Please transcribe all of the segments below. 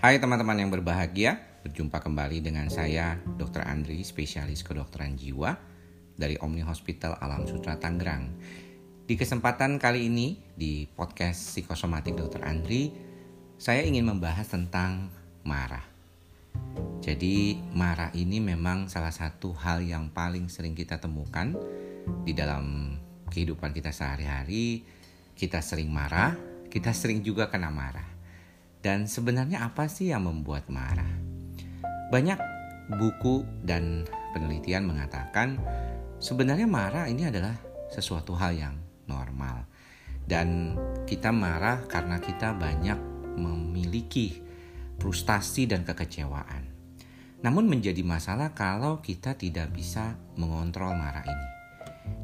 Hai teman-teman yang berbahagia, berjumpa kembali dengan saya Dr. Andri, spesialis kedokteran jiwa dari Omni Hospital Alam Sutra Tangerang. Di kesempatan kali ini di podcast psikosomatik Dr. Andri, saya ingin membahas tentang marah. Jadi marah ini memang salah satu hal yang paling sering kita temukan di dalam kehidupan kita sehari-hari. Kita sering marah, kita sering juga kena marah. Dan sebenarnya apa sih yang membuat marah? Banyak buku dan penelitian mengatakan sebenarnya marah ini adalah sesuatu hal yang normal. Dan kita marah karena kita banyak memiliki frustasi dan kekecewaan. Namun menjadi masalah kalau kita tidak bisa mengontrol marah ini.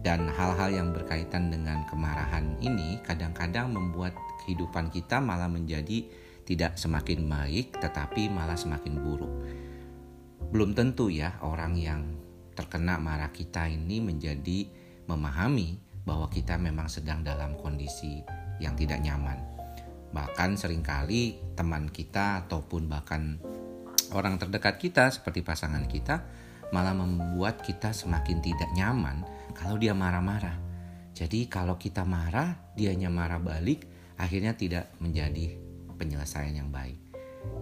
Dan hal-hal yang berkaitan dengan kemarahan ini kadang-kadang membuat kehidupan kita malah menjadi tidak semakin baik tetapi malah semakin buruk. Belum tentu ya orang yang terkena marah kita ini menjadi memahami bahwa kita memang sedang dalam kondisi yang tidak nyaman. Bahkan sering kali teman kita ataupun bahkan orang terdekat kita seperti pasangan kita malah membuat kita semakin tidak nyaman kalau dia marah-marah. Jadi kalau kita marah, dianya marah balik, akhirnya tidak menjadi penyelesaian yang baik.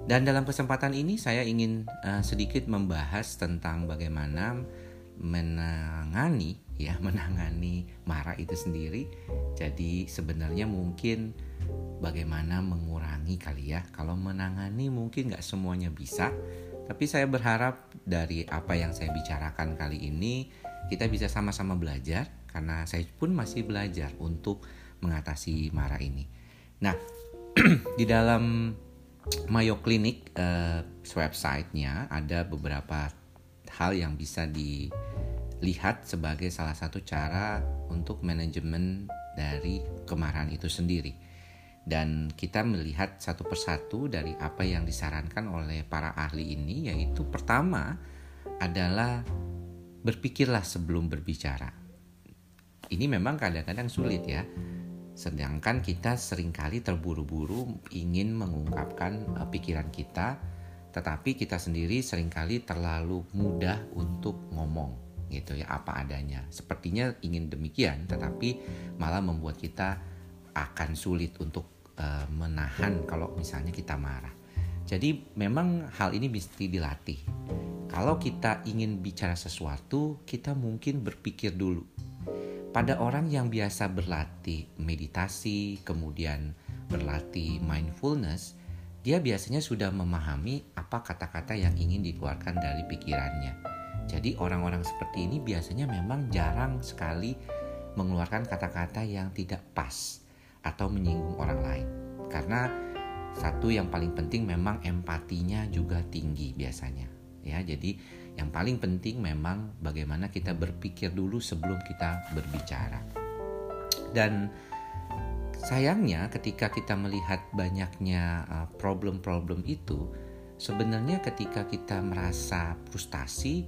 Dan dalam kesempatan ini saya ingin uh, sedikit membahas tentang bagaimana menangani ya menangani marah itu sendiri. Jadi sebenarnya mungkin bagaimana mengurangi kali ya. Kalau menangani mungkin nggak semuanya bisa, tapi saya berharap dari apa yang saya bicarakan kali ini kita bisa sama-sama belajar karena saya pun masih belajar untuk mengatasi marah ini. Nah, di dalam Mayo Clinic uh, website-nya ada beberapa hal yang bisa dilihat sebagai salah satu cara untuk manajemen dari kemarahan itu sendiri. Dan kita melihat satu persatu dari apa yang disarankan oleh para ahli ini yaitu pertama adalah berpikirlah sebelum berbicara. Ini memang kadang-kadang sulit ya Sedangkan kita sering kali terburu-buru ingin mengungkapkan uh, pikiran kita, tetapi kita sendiri sering kali terlalu mudah untuk ngomong gitu ya apa adanya. Sepertinya ingin demikian, tetapi malah membuat kita akan sulit untuk uh, menahan kalau misalnya kita marah. Jadi memang hal ini mesti dilatih. Kalau kita ingin bicara sesuatu, kita mungkin berpikir dulu pada orang yang biasa berlatih meditasi, kemudian berlatih mindfulness, dia biasanya sudah memahami apa kata-kata yang ingin dikeluarkan dari pikirannya. Jadi orang-orang seperti ini biasanya memang jarang sekali mengeluarkan kata-kata yang tidak pas atau menyinggung orang lain. Karena satu yang paling penting memang empatinya juga tinggi biasanya. Ya, jadi yang paling penting memang bagaimana kita berpikir dulu sebelum kita berbicara. Dan sayangnya ketika kita melihat banyaknya uh, problem-problem itu, sebenarnya ketika kita merasa frustasi,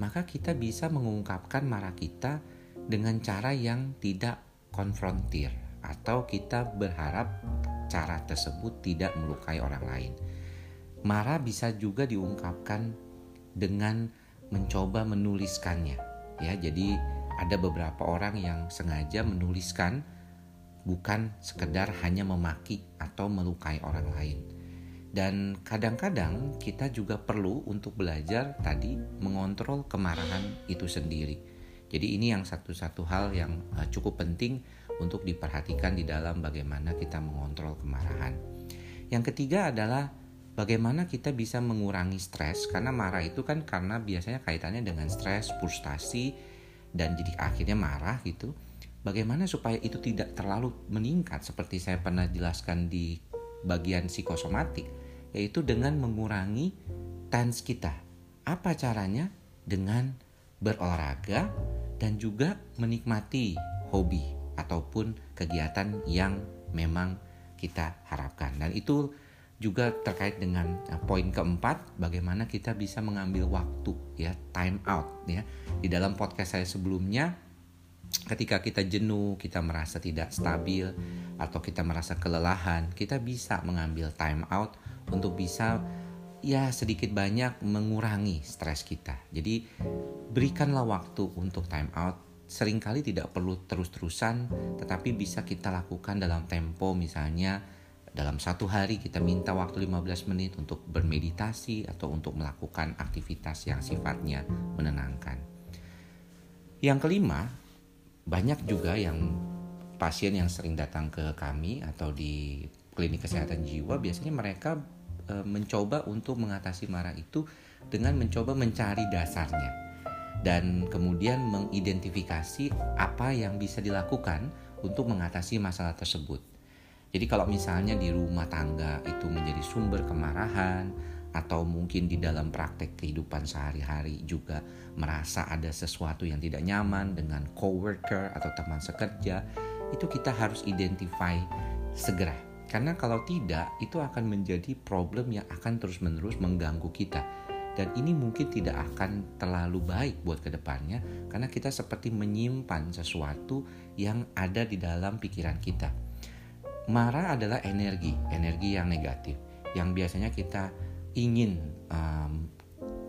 maka kita bisa mengungkapkan marah kita dengan cara yang tidak konfrontir atau kita berharap cara tersebut tidak melukai orang lain. Marah bisa juga diungkapkan dengan mencoba menuliskannya. Ya jadi ada beberapa orang yang sengaja menuliskan bukan sekedar hanya memaki atau melukai orang lain. Dan kadang-kadang kita juga perlu untuk belajar tadi mengontrol kemarahan itu sendiri. Jadi ini yang satu-satu hal yang eh, cukup penting untuk diperhatikan di dalam bagaimana kita mengontrol kemarahan. Yang ketiga adalah bagaimana kita bisa mengurangi stres karena marah itu kan karena biasanya kaitannya dengan stres, frustasi dan jadi akhirnya marah gitu. Bagaimana supaya itu tidak terlalu meningkat seperti saya pernah jelaskan di bagian psikosomatik yaitu dengan mengurangi tens kita. Apa caranya? Dengan berolahraga dan juga menikmati hobi ataupun kegiatan yang memang kita harapkan. Dan itu juga terkait dengan uh, poin keempat bagaimana kita bisa mengambil waktu ya time out ya di dalam podcast saya sebelumnya ketika kita jenuh kita merasa tidak stabil atau kita merasa kelelahan kita bisa mengambil time out untuk bisa ya sedikit banyak mengurangi stres kita. Jadi berikanlah waktu untuk time out. Seringkali tidak perlu terus-terusan, tetapi bisa kita lakukan dalam tempo misalnya dalam satu hari kita minta waktu 15 menit untuk bermeditasi atau untuk melakukan aktivitas yang sifatnya menenangkan. Yang kelima, banyak juga yang pasien yang sering datang ke kami atau di klinik kesehatan jiwa biasanya mereka e, mencoba untuk mengatasi marah itu dengan mencoba mencari dasarnya dan kemudian mengidentifikasi apa yang bisa dilakukan untuk mengatasi masalah tersebut. Jadi kalau misalnya di rumah tangga itu menjadi sumber kemarahan atau mungkin di dalam praktek kehidupan sehari-hari juga merasa ada sesuatu yang tidak nyaman dengan coworker atau teman sekerja, itu kita harus identify segera. Karena kalau tidak, itu akan menjadi problem yang akan terus-menerus mengganggu kita dan ini mungkin tidak akan terlalu baik buat ke depannya karena kita seperti menyimpan sesuatu yang ada di dalam pikiran kita. Marah adalah energi, energi yang negatif yang biasanya kita ingin um,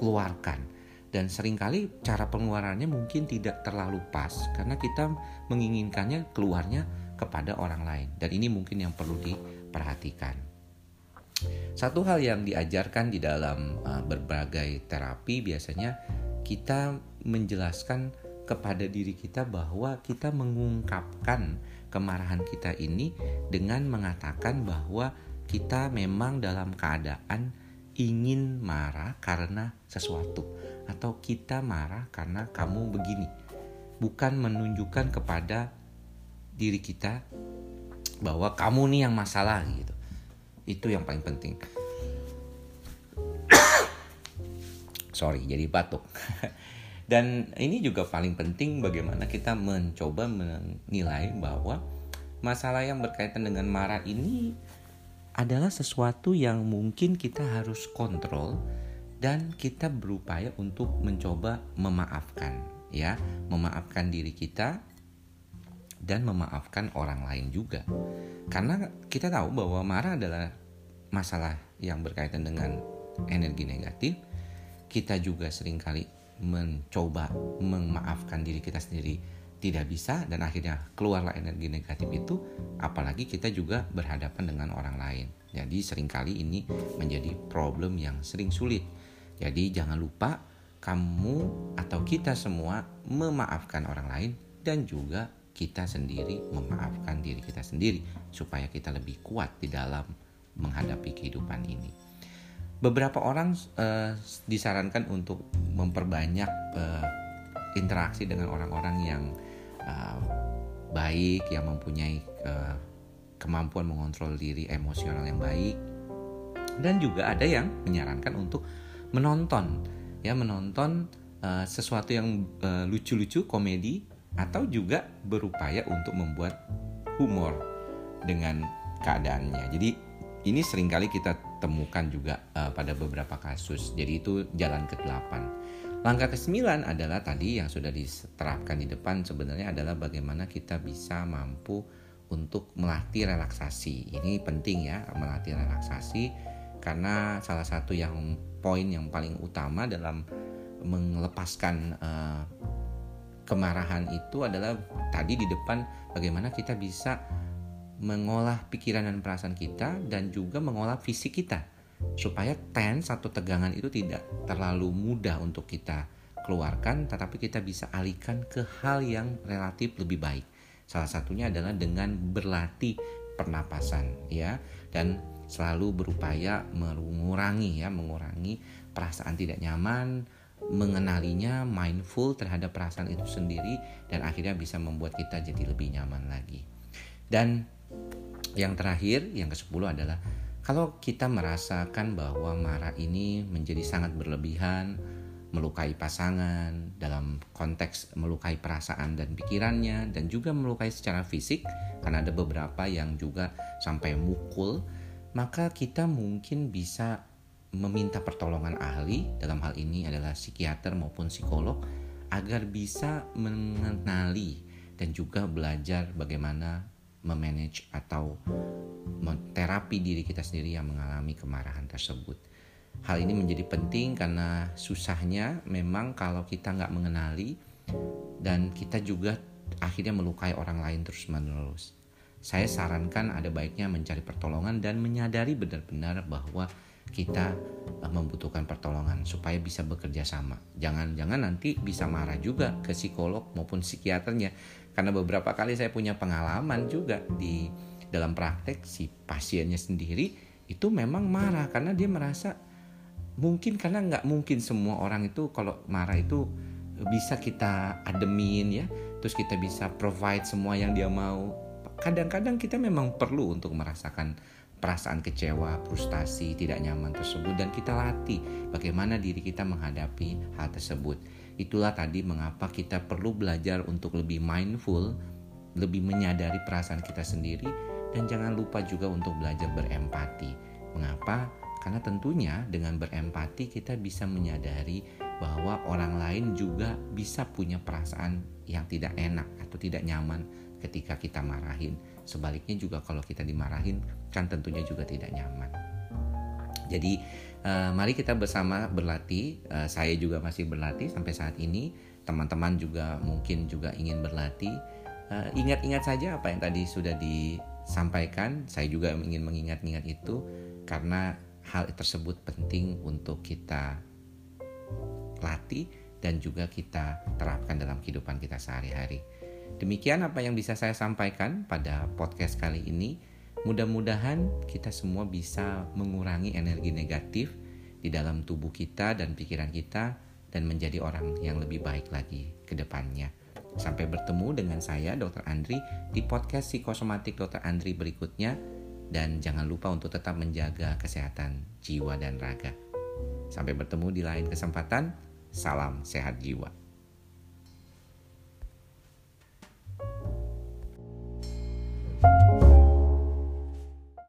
keluarkan dan sering kali cara pengeluarannya mungkin tidak terlalu pas karena kita menginginkannya keluarnya kepada orang lain dan ini mungkin yang perlu diperhatikan. Satu hal yang diajarkan di dalam uh, berbagai terapi biasanya kita menjelaskan kepada diri kita bahwa kita mengungkapkan kemarahan kita ini dengan mengatakan bahwa kita memang dalam keadaan ingin marah karena sesuatu atau kita marah karena kamu begini. Bukan menunjukkan kepada diri kita bahwa kamu nih yang masalah gitu. Itu yang paling penting. Sorry jadi batuk dan ini juga paling penting bagaimana kita mencoba menilai bahwa masalah yang berkaitan dengan marah ini adalah sesuatu yang mungkin kita harus kontrol dan kita berupaya untuk mencoba memaafkan ya memaafkan diri kita dan memaafkan orang lain juga. Karena kita tahu bahwa marah adalah masalah yang berkaitan dengan energi negatif. Kita juga sering kali mencoba memaafkan diri kita sendiri tidak bisa dan akhirnya keluarlah energi negatif itu apalagi kita juga berhadapan dengan orang lain. Jadi sering kali ini menjadi problem yang sering sulit. Jadi jangan lupa kamu atau kita semua memaafkan orang lain dan juga kita sendiri memaafkan diri kita sendiri supaya kita lebih kuat di dalam menghadapi kehidupan ini. Beberapa orang uh, disarankan untuk memperbanyak uh, interaksi dengan orang-orang yang uh, baik, yang mempunyai uh, kemampuan mengontrol diri emosional yang baik, dan juga ada yang menyarankan untuk menonton, ya menonton uh, sesuatu yang lucu-lucu, uh, komedi atau juga berupaya untuk membuat humor dengan keadaannya. Jadi ini sering kali kita temukan juga uh, pada beberapa kasus. Jadi itu jalan ke-8. Langkah ke-9 adalah tadi yang sudah diterapkan di depan sebenarnya adalah bagaimana kita bisa mampu untuk melatih relaksasi. Ini penting ya, melatih relaksasi karena salah satu yang poin yang paling utama dalam melepaskan uh, kemarahan itu adalah tadi di depan bagaimana kita bisa mengolah pikiran dan perasaan kita dan juga mengolah fisik kita supaya tense atau tegangan itu tidak terlalu mudah untuk kita keluarkan tetapi kita bisa alihkan ke hal yang relatif lebih baik. Salah satunya adalah dengan berlatih pernapasan ya dan selalu berupaya mengurangi ya mengurangi perasaan tidak nyaman mengenalinya, mindful terhadap perasaan itu sendiri dan akhirnya bisa membuat kita jadi lebih nyaman lagi. Dan yang terakhir, yang ke-10 adalah kalau kita merasakan bahwa marah ini menjadi sangat berlebihan, melukai pasangan dalam konteks melukai perasaan dan pikirannya dan juga melukai secara fisik karena ada beberapa yang juga sampai mukul, maka kita mungkin bisa meminta pertolongan ahli dalam hal ini adalah psikiater maupun psikolog agar bisa mengenali dan juga belajar bagaimana memanage atau terapi diri kita sendiri yang mengalami kemarahan tersebut. Hal ini menjadi penting karena susahnya memang kalau kita nggak mengenali dan kita juga akhirnya melukai orang lain terus-menerus. Saya sarankan ada baiknya mencari pertolongan dan menyadari benar-benar bahwa kita eh, membutuhkan pertolongan supaya bisa bekerja sama. Jangan-jangan nanti bisa marah juga ke psikolog maupun psikiaternya. Karena beberapa kali saya punya pengalaman juga di dalam praktek si pasiennya sendiri itu memang marah karena dia merasa mungkin karena nggak mungkin semua orang itu kalau marah itu bisa kita ademin ya terus kita bisa provide semua yang dia mau kadang-kadang kita memang perlu untuk merasakan perasaan kecewa, frustasi, tidak nyaman tersebut dan kita latih bagaimana diri kita menghadapi hal tersebut. Itulah tadi mengapa kita perlu belajar untuk lebih mindful, lebih menyadari perasaan kita sendiri dan jangan lupa juga untuk belajar berempati. Mengapa? Karena tentunya dengan berempati kita bisa menyadari bahwa orang lain juga bisa punya perasaan yang tidak enak atau tidak nyaman ketika kita marahin. Sebaliknya juga kalau kita dimarahin kan tentunya juga tidak nyaman. Jadi uh, mari kita bersama berlatih. Uh, saya juga masih berlatih sampai saat ini. Teman-teman juga mungkin juga ingin berlatih. Uh, ingat-ingat saja apa yang tadi sudah disampaikan. Saya juga ingin mengingat-ingat itu karena hal tersebut penting untuk kita latih dan juga kita terapkan dalam kehidupan kita sehari-hari. Demikian apa yang bisa saya sampaikan pada podcast kali ini. Mudah-mudahan kita semua bisa mengurangi energi negatif di dalam tubuh kita dan pikiran kita dan menjadi orang yang lebih baik lagi ke depannya. Sampai bertemu dengan saya Dr. Andri di podcast psikosomatik Dr. Andri berikutnya dan jangan lupa untuk tetap menjaga kesehatan jiwa dan raga. Sampai bertemu di lain kesempatan. Salam sehat jiwa.